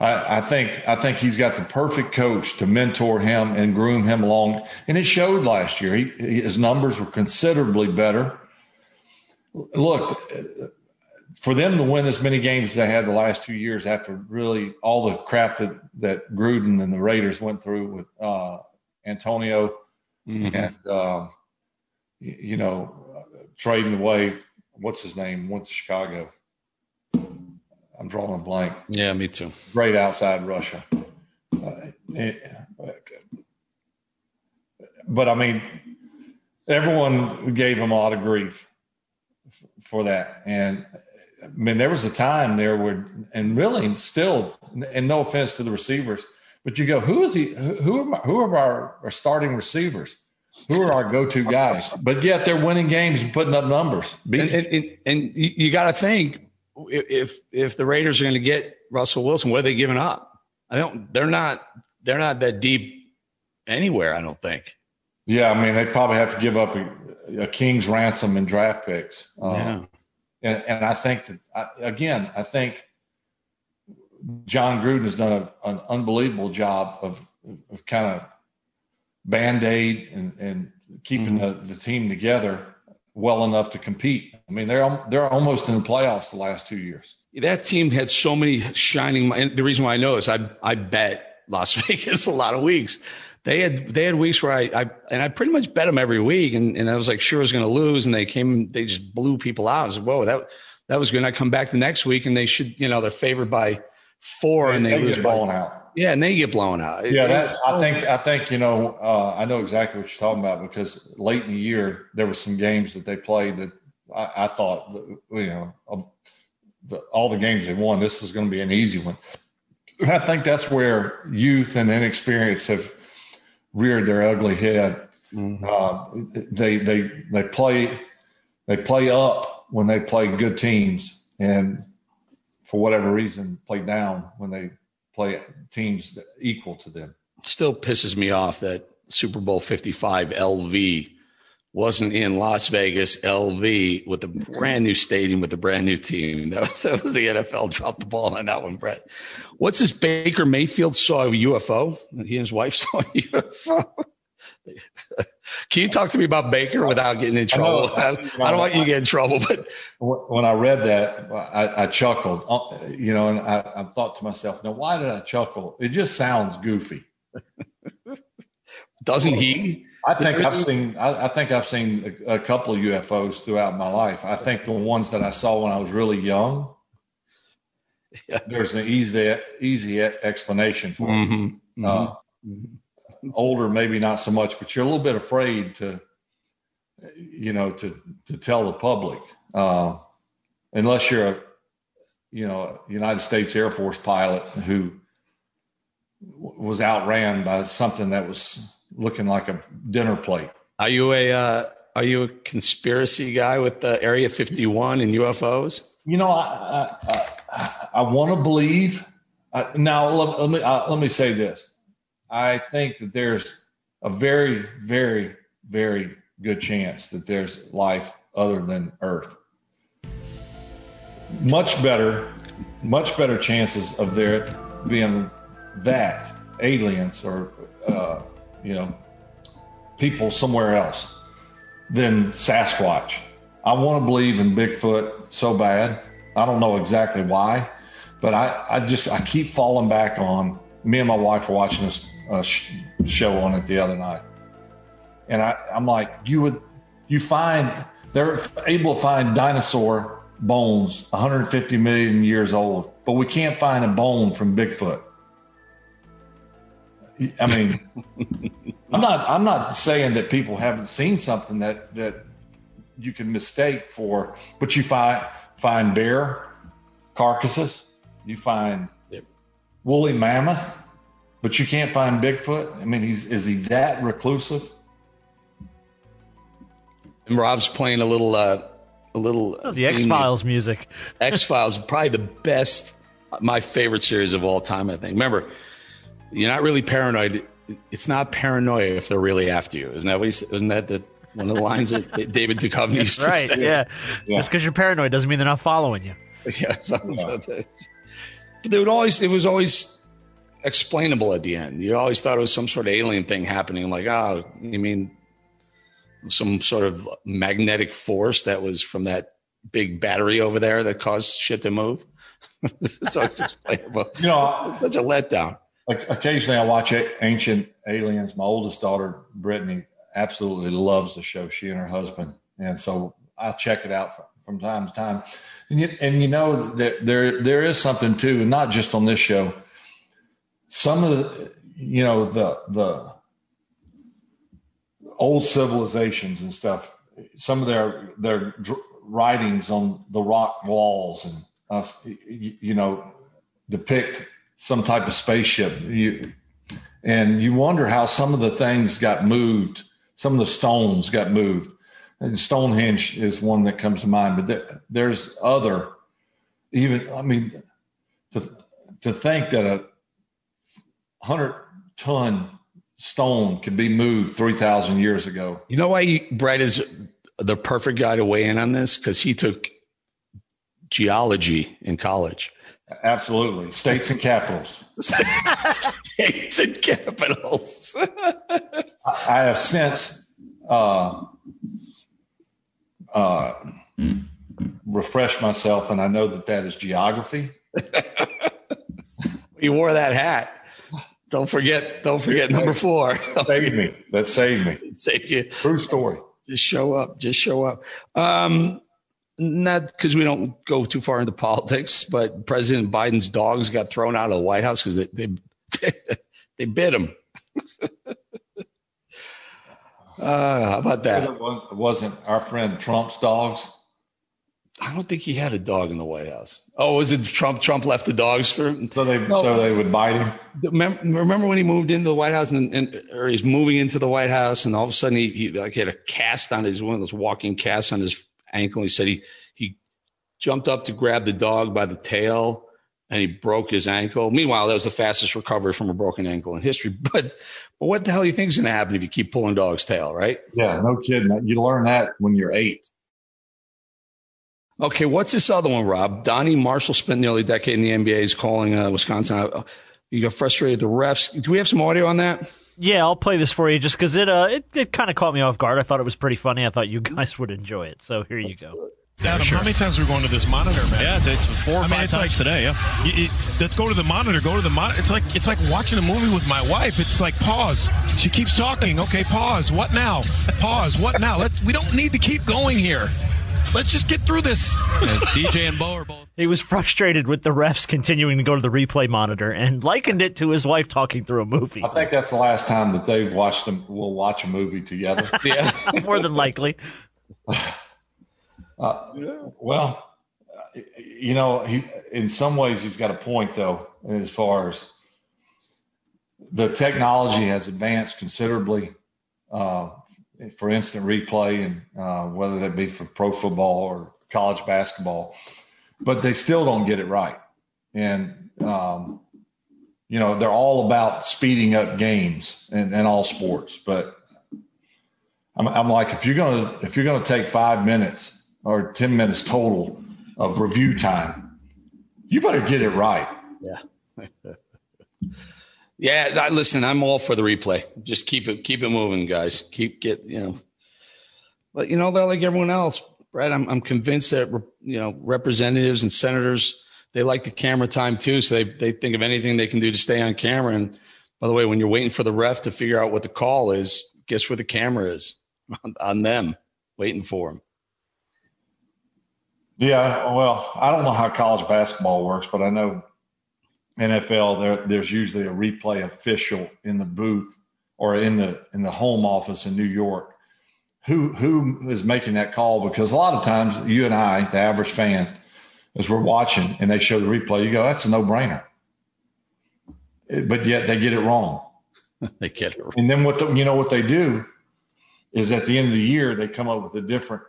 I, I, think I think he's got the perfect coach to mentor him and groom him along, and it showed last year. He, his numbers were considerably better. Look, for them to win as many games as they had the last two years, after really all the crap that that Gruden and the Raiders went through with uh, Antonio, mm-hmm. and um, you, you know trading away what's his name went to Chicago. I'm drawing a blank. Yeah, me too. Right outside Russia. Uh, it, but I mean, everyone gave him a lot of grief for that. And I mean, there was a time there where, and really still, and no offense to the receivers, but you go, who is he? Who are, my, who are our, our starting receivers? Who are our go-to guys? But yet they're winning games and putting up numbers. And, and, and, and you got to think if if the Raiders are going to get Russell Wilson, what are they giving up? I don't. They're not. They're not that deep anywhere. I don't think. Yeah, I mean they probably have to give up a, a king's ransom in draft picks. Um, yeah. And, and I think that I, again, I think Jon Gruden has done a, an unbelievable job of of kind of band aid and, and keeping Mm-hmm. the, the team together well enough to compete. I mean, they're they're almost in the playoffs the last two years. That team had so many shining. And the reason why I know is I I bet Las Vegas a lot of weeks. They had they had weeks where I, I and I pretty much bet them every week, and, and I was like sure I was going to lose, and they came they just blew people out. I was like, whoa, that that was good. And I come back the next week, and they should you know they're favored by four, and they, They lose get by- blown out. Yeah, and they get blown out. Yeah, that's. I think. I think you know. Uh, I know exactly what you're talking about because late in the year there were some games that they played that I, I thought, you know, of the, all the games they won. This is going to be an easy one. I think that's where youth and inexperience have reared their ugly head. Uh, they they they play they play up when they play good teams, and for whatever reason, play down when they play teams equal to them. still pisses me off that Super Bowl 55 LV wasn't in Las Vegas LV with a brand new stadium with a brand new team. That was, that was the NFL dropped the ball on that one, Brett. What's this? Baker Mayfield saw a UFO. He and his wife saw a UFO. Can you talk to me about Baker without getting in trouble? I, I don't want you to get in trouble, but when I read that, I, I chuckled. Uh, You know, and I, I thought to myself, "Now, why did I chuckle? It just sounds goofy." doesn't he? I think I've seen. I, I think I've seen a, a couple of UFOs throughout my life. I think the ones that I saw when I was really young. There's an easy, easy explanation for it. Mhm. Uh, older, maybe not so much, but you're a little bit afraid to, you know, to to tell the public, uh, unless you're a, you know, United States Air Force pilot who w- was outran by something that was looking like a dinner plate. Are you a uh, are you a conspiracy guy with the Area 51 and UFOs? You know, I I, I, I want to believe. Uh, now, let, let me uh, let me say this. I think that there's a very, very, very good chance that there's life other than Earth. Much better, much better chances of there being that aliens or uh, you know people somewhere else than Sasquatch. I want to believe in Bigfoot so bad. I don't know exactly why, but I, I just I keep falling back on. Me and my wife were watching this uh, sh- show on it the other night, and I, I'm like, you would you find they're able to find dinosaur bones 150 million years old, but we can't find a bone from Bigfoot. I mean, I'm not I'm not saying that people haven't seen something that that you can mistake for, but you find find bear carcasses, you find woolly mammoth, but you can't find Bigfoot. I mean, he's is he that reclusive? And Rob's playing a little, uh, a little. Oh, the X Files music. X Files, probably the best, my favorite series of all time. I think. Remember, you're not really paranoid. It's not paranoia if they're really after you. Isn't that what he, isn't that the one of the lines that David Duchovny used That's to right. say? Yeah. Just because you're paranoid doesn't mean they're not following you. Yeah, sometimes. But they would always. It was always explainable at the end. You always thought it was some sort of alien thing happening. Like, oh, you mean some sort of magnetic force that was from that big battery over there that caused shit to move? so it's explainable. You know, it's such a letdown. Like occasionally, I watch Ancient Aliens. My oldest daughter, Brittany, absolutely loves the show. She and her husband, and so I check it out from, from time to time. And you, and you know that there there is something too, and not just on this show. Some of the, you know, the the old civilizations and stuff. Some of their their writings on the rock walls and us, you, you know, depict some type of spaceship. You, and you wonder how some of the things got moved. Some of the stones got moved. And Stonehenge is one that comes to mind, but there, there's other. Even I mean, to to think that a hundred ton stone could be moved three thousand years ago. You know why you, Brett is the perfect guy to weigh in on this? Because he took geology in college. Absolutely, states and capitals. States and capitals. I have since uh, uh, refreshed myself, and I know that that is geography. You wore that hat. Don't forget. Don't forget number four. That saved me. That saved me. It saved you. True story. Just show up. Just show up. Um, not because we don't go too far into politics, but President Biden's dogs got thrown out of the White House because they they, they bit him. uh, how about that? It wasn't our friend Trump's dogs. I don't think he had a dog in the White House. Oh, was it Trump? Trump left the dogs for So they No. so they would bite him. Remember, when he moved into the White House and, and or he's moving into the White House and all of a sudden he, he like had a cast on his one of those walking casts on his ankle. He said he he jumped up to grab the dog by the tail and he broke his ankle. Meanwhile, that was the fastest recovery from a broken ankle in history. But but what the hell do you think is going to happen if you keep pulling dog's tail, right? Yeah, no kidding. You learn that when you're eight. Okay, what's this other one, Rob? Donyell Marshall spent nearly a decade in the NBA. He's calling uh, Wisconsin. You got frustrated with the refs. Do we have some audio on that? Yeah, I'll play this for you just because it uh it, it kind of caught me off guard. I thought it was pretty funny. I thought you guys would enjoy it. So here you go. Adam, how many times are we going to this monitor, man? Yeah, it's, it's four or I mean, five it's times like- today. Yeah. You- you- let's go to the monitor. Go to the monitor. It's like it's like watching a movie with my wife. It's like pause. She keeps talking. Okay, pause. What now? Pause. What now? Let's. We don't need to keep going here. Let's just get through this. DJ and Bo are both. He was frustrated with the refs continuing to go to the replay monitor and likened it to his wife talking through a movie. I think that's the last time that they've watched them. We'll watch a movie together. Yeah. More than likely. Uh, well, you know, he in some ways he's got a point though, as far as the technology has advanced considerably uh, for instant replay, and uh, whether that be for pro football or college basketball, but they still don't get it right, and um, you know they're all about speeding up games and, and all sports, but. I'm, I'm like, if you're gonna if you're gonna take five minutes or ten minutes total of review time, you better get it right. Yeah. yeah. I- Listen, I'm all for the replay. Just keep it, keep it moving, guys. Keep get, you know, but you know, they're like everyone else, Brad. I'm, I'm convinced that, you know, representatives and senators, they like the camera time too. So they, they think of anything they can do to stay on camera. And by the way, when you're waiting for the ref to figure out what the call is, guess where the camera is on, on them waiting for them. Yeah, well, I don't know how college basketball works, but I know NFL there there's usually a replay official in the booth or in the in the home office in New York. Who who is making that call? Because a lot of times you and I, the average fan, as we're watching and they show the replay, you go, "That's a no brainer," eh, but yet they get it wrong. they get it wrong. And then what the, you know what they do is at the end of the year they come up with a different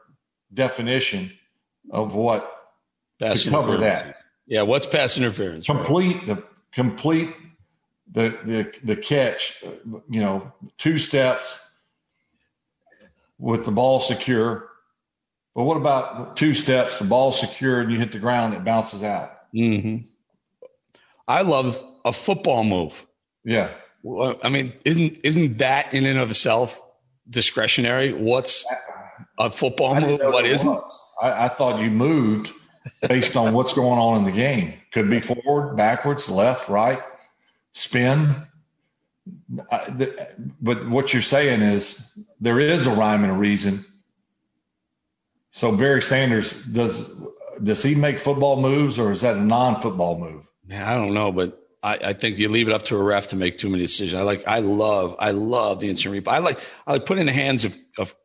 definition of what Pass to cover that. Yeah. What's pass interference? right? Complete the complete the the the catch. You know, two steps with the ball secure. But what about two steps? The ball secure and you hit the ground, it bounces out. Mm-hmm. I love a football move. Yeah. I mean, isn't isn't that in and of itself discretionary? What's a football move? What isn't? I, I thought you moved based on what's going on in the game. Could be forward, backwards, left, right, spin. I- the- But what you're saying is there is a rhyme and a reason. So Barry Sanders does does he make football moves or is that a non-football move? Man, I don't know, but I, I think you leave it up to a ref to make too many decisions. I like, I love, I love the instant replay. I like, I like put in the hands of of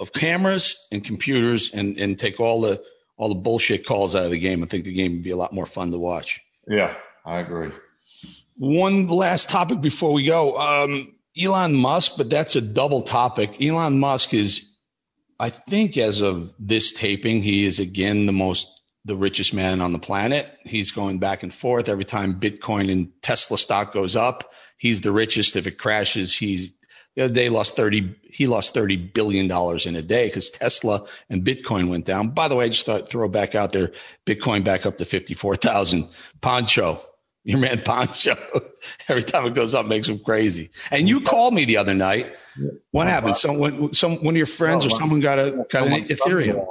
of cameras and computers and and take all the all the bullshit calls out of the game. I think the game would be a lot more fun to watch. Yeah, I agree. One last topic before we go. Um, Elon Musk, but that's a double topic. Elon Musk is, I think, as of this taping, he is again the most, the richest man on the planet. He's going back and forth every time Bitcoin and Tesla stock goes up. He's the richest. If it crashes, he's the other day lost 30, he lost $30 billion in a day because Tesla and Bitcoin went down. By the way, I just thought throw back out there, Bitcoin back up to 54,000. Poncho, Your man Poncho. Every time it goes up, makes him crazy. And you called me the other night. What happened? Someone, some one of your friends or someone got a got an Ethereum.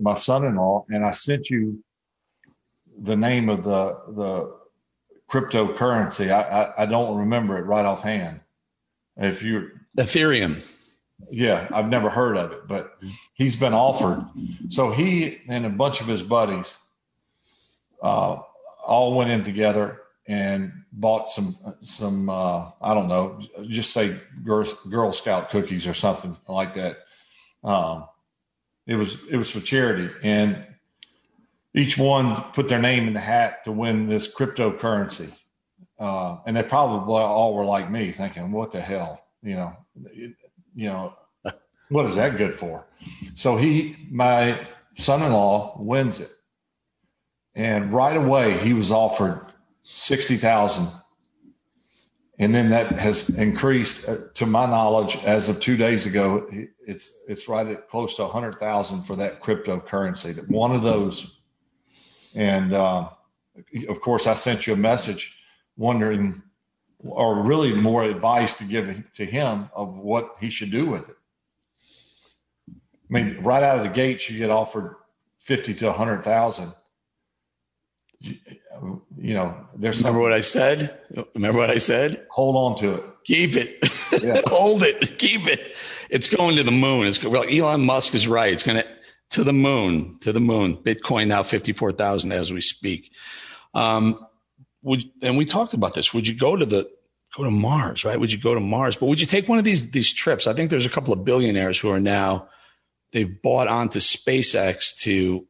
my son-in-law, and I sent you the name of the the cryptocurrency. I, I I don't remember it right offhand. If you Ethereum. yeah, I've never heard of it, but he's been offered. So he and a bunch of his buddies uh, all went in together and bought some some uh, I don't know, just say Girl, Girl Scout cookies or something like that. Um, it was it was for charity, and each one put their name in the hat to win this cryptocurrency. Uh, and they probably all were like me, thinking, "What the hell?" You know, it- you know, what is that good for? So he, my son-in-law, wins it, and right away he was offered sixty thousand, and then that has increased, uh, to my knowledge, as of two days ago, it's it's right at close to a hundred thousand for that cryptocurrency. That one of those, and uh, of course, I sent you a message wondering, or really more advice to give to him of what he should do with it. I mean, right out of the gates, you get offered fifty to a hundred thousand. You, know, there's Remember what I said? Remember what I said? hold on to it. Keep it. Hold it. Keep it. It's going to the moon. It's well, Elon Musk is right. It's going to to the moon. To the moon. Bitcoin now fifty four thousand as we speak. Um, would and we talked about this. Would you go to the go to Mars? Right? Would you go to Mars? But would you take one of these these trips? I think there's a couple of billionaires who are now they've bought onto SpaceX to.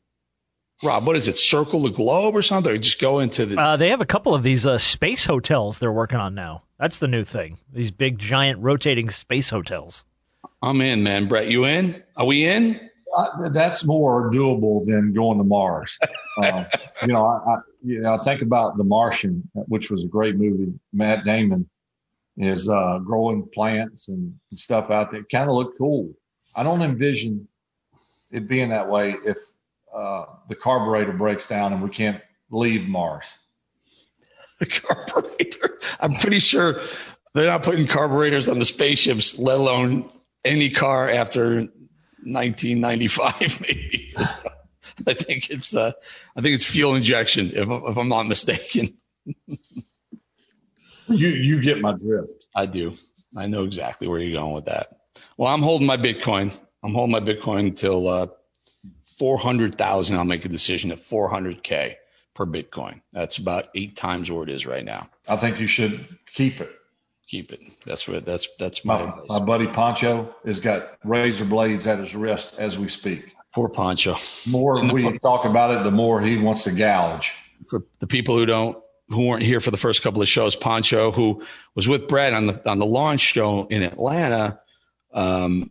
Rob, what is it? Circle the globe or something? Or just go into the Uh, they have a couple of these uh, space hotels they're working on now. That's the new thing. These big, giant, rotating space hotels. I'm in, man. Brett, you in? Are we in? Uh, that's more doable than going to Mars. Uh, you know, I, I, you know, I think about The Martian, which was a great movie. Matt Damon is uh, growing plants and stuff out there. Kind of looked cool. I don't envision it being that way if uh, the carburetor breaks down and we can't leave Mars. the carburetor. I'm pretty sure they're not putting carburetors on the spaceships, let alone any car after 1995. Maybe I think it's uh, I think it's fuel injection, if, if I'm not mistaken. You you get my drift. I do. I know exactly where you're going with that. Well, I'm holding my Bitcoin. I'm holding my Bitcoin until uh, 400,000. I'll make a decision at 400k per Bitcoin. That's about eight times where it is right now. I think you should keep it. Keep it. That's what. That's that's my. My, my buddy Poncho has got razor blades at his wrist as we speak. Poor Poncho. more And the- we talk about it, the more he wants to gouge. for the people who don't who weren't here for the first couple of shows, Poncho, who was with Brett on the on the launch show in Atlanta, um,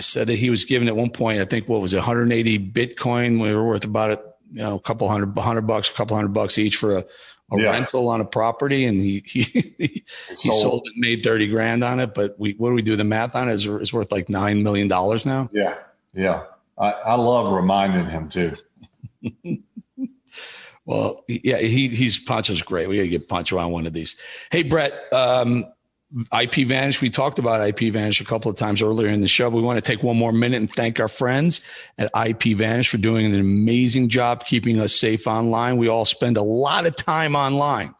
said that he was given at one point, I think what was it, 180 Bitcoin. We were worth about a you know, a couple hundred hundred bucks, a couple hundred bucks each for a, a Yeah. rental on a property, and he he he Sold. sold it, made 30 grand on it. But we what do we do the math on it? Is it's worth like nine million dollars now. Yeah, yeah. I, I love reminding him too. Well, yeah, he he's Poncho's great. We got to get Poncho on one of these. Hey, Brett, um, IP Vanish. We talked about IP Vanish a couple of times earlier in the show. We want to take one more minute and thank our friends at IP Vanish for doing an amazing job keeping us safe online. We all spend a lot of time online,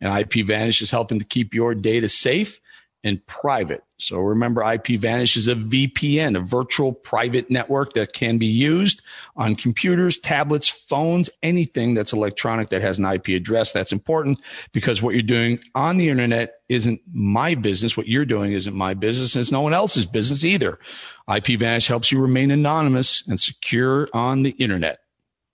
and IP Vanish is helping to keep your data safe and private. So remember, IP Vanish is a VPN, a virtual private network that can be used on computers, tablets, phones, anything that's electronic that has an IP address. That's important because what you're doing on the internet isn't my business. What you're doing isn't my business, and it's no one else's business either. IP Vanish helps you remain anonymous and secure on the internet.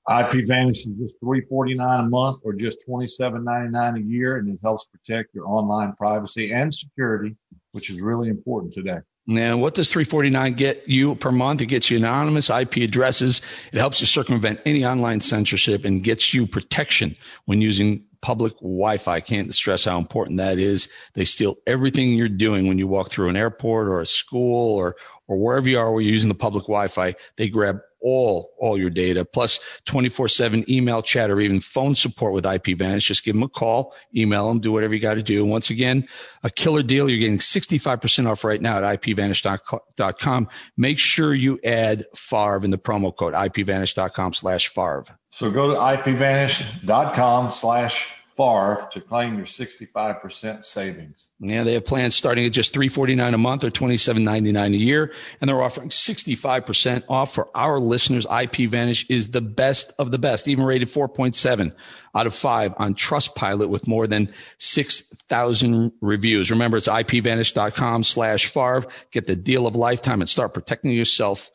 IP Vanish is just three forty nine a month or just twenty seven ninety nine a year, and it helps protect your online privacy and security, which is really important today. Now, what does 349 get you per month? It gets you anonymous IP addresses. It helps you circumvent any online censorship and gets you protection when using public Wi-Fi. I can't stress how important that is. They steal everything you're doing when you walk through an airport or a school or or wherever you are where you're using the public Wi-Fi. They grab all all your data, plus 24/7 email chat or even phone support with IPVanish. Just give them a call, email them, do whatever you got to do. Once again, a killer deal. You're getting 65% off right now at ipvanish.com. Make sure you add FAVRE in the promo code ipvanish.com slash FAVRE. So go to ipvanish.com slash FAVRE to claim your 65% savings. Yeah, they have plans starting at just 349 a month or $27.99 a year. And they're offering 65% off for our listeners. IPVanish is the best of the best, even rated 4.7 out of 5 on Trustpilot with more than 6,000 reviews. Remember, it's ipvanish.com slash FAVRE. Get the deal of lifetime and start protecting yourself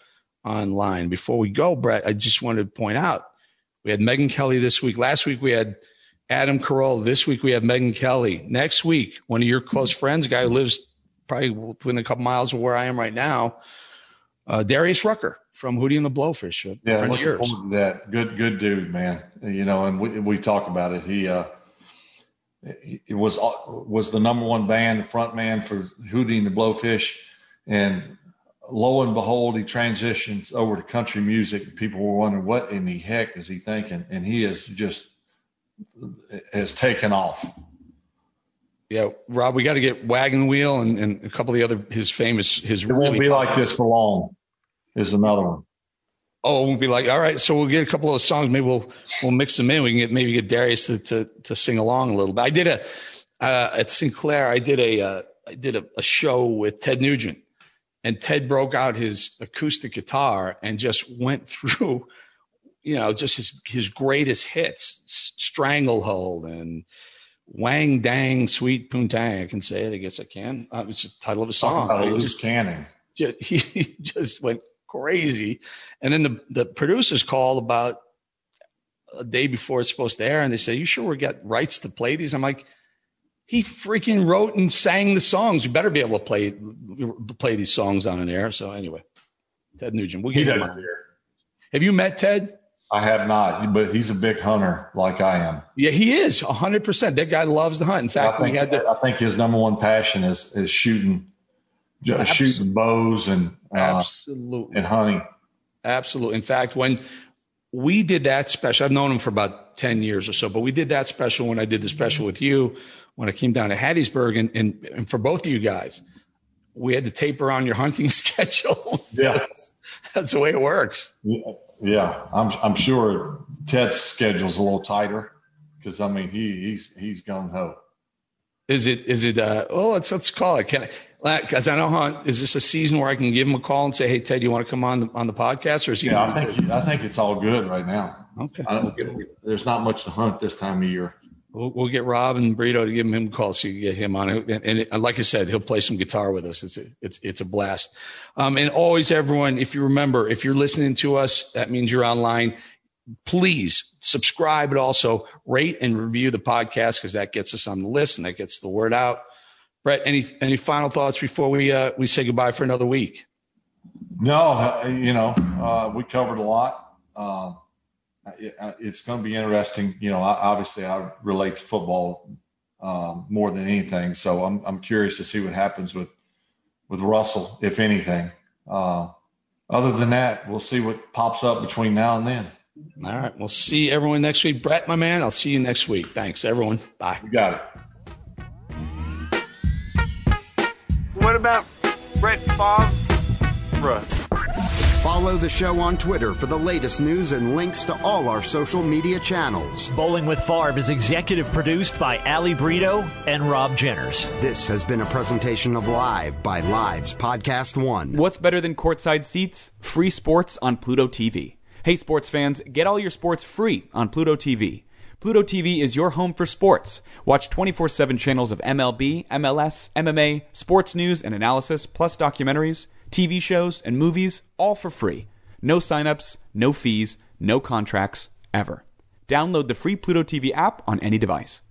online. Before we go, Brett, I just wanted to point out we had Megyn Kelly this week. Last week we had Adam Carolla. This week we have Megyn Kelly. Next week, one of your close friends, a guy who lives probably within a couple miles of where I am right now, uh, Darius Rucker from Hootie and the Blowfish. Yeah, of looking forward to that. Good, good dude, man. You know, and we we talk about it. He uh, it was was the number one band, front man for Hootie and the Blowfish, and lo and behold, he transitions over to country music. People were wondering what in the heck is he thinking, and he is just has taken off. Yeah, Rob, we got to get Wagon Wheel and, and a couple of the other his famous his It won't be like this for long. Is another one. Oh, it won't be like all right. So we'll get a couple of songs. Maybe we'll we'll mix them in. We can get maybe get Darius to to, to sing along a little bit. I did a uh, at Sinclair. I did a uh, I did a, a show with Ted Nugent, and Ted broke out his acoustic guitar and just went through, you know, just his his greatest hits, Stranglehold and Wang Dang Sweet Poontang. I can say it. I guess I can. Uh, it's the title of a song. About right? Just- canning. ju- he just went crazy. And then the, the producers called about a day before it's supposed to air and they say, You sure we got rights to play these? I'm like, he freaking wrote and sang the songs. You better be able to play play these songs on an air. So anyway, Ted Nugent. We'll He get him doesn't on. care. Have you met Ted? I have not, but he's a big hunter like I am. Yeah, he is 100%. That guy loves the hunt. In fact, I think, we had the I think his number one passion is is shooting, shooting bows and uh, Absolutely. and hunting. Absolutely. In fact, when we did that special, I've known him for about 10 years or so, but we did that special when I did the special with you, when I came down to Hattiesburg. And, and, and for both of you guys, we had to taper on your hunting schedules. Yeah. that's, that's the way it works. Yeah, I'm I'm sure Ted's schedule's a little tighter because I mean he he's he's gung ho. Is it, is it, uh, well, let's, let's call it. Can I, cause I don't hunt. Is this a season where I can give him a call and say, Hey, Ted, you want to come on the, on the podcast or is he? Yeah, I think I think it's all good right now. Okay. I don't, there's not much to hunt this time of year. We'll, we'll get Rob and Brito to give him a call so you can get him on. And, and, like I said, he'll play some guitar with us. It's a, it's, it's a blast. Um, and always everyone, if you remember, if you're listening to us, that means you're online. Please subscribe, but also rate and review the podcast because that gets us on the list and that gets the word out. Brett, any, any final thoughts before we, uh, we say goodbye for another week? No, uh, you know uh, we covered a lot. Um, it, uh, it's going to be interesting. You know, I, obviously I relate to football um, more than anything, so I'm I'm curious to see what happens with with Russell, if anything. Uh, other than that, we'll see what pops up between now and then. All right. We'll see everyone next week. Brett, my man, I'll see you next week. Thanks, everyone. Bye. You got it. What about Brett Favre? Follow the show on Twitter for the latest news and links to all our social media channels. Bolling with Favre is executive produced by Ali Brito and Rob Jenners. This has been a presentation of LiveXLive's Podcast One. What's better than courtside seats? Free sports on Pluto TV. Hey, sports fans, get all your sports free on Pluto TV. Pluto TV is your home for sports. Watch 24 7 channels of MLB, MLS, MMA, sports news and analysis, plus documentaries, TV shows, and movies, all for free. No signups, no fees, no contracts, ever. Download the free Pluto TV app on any device.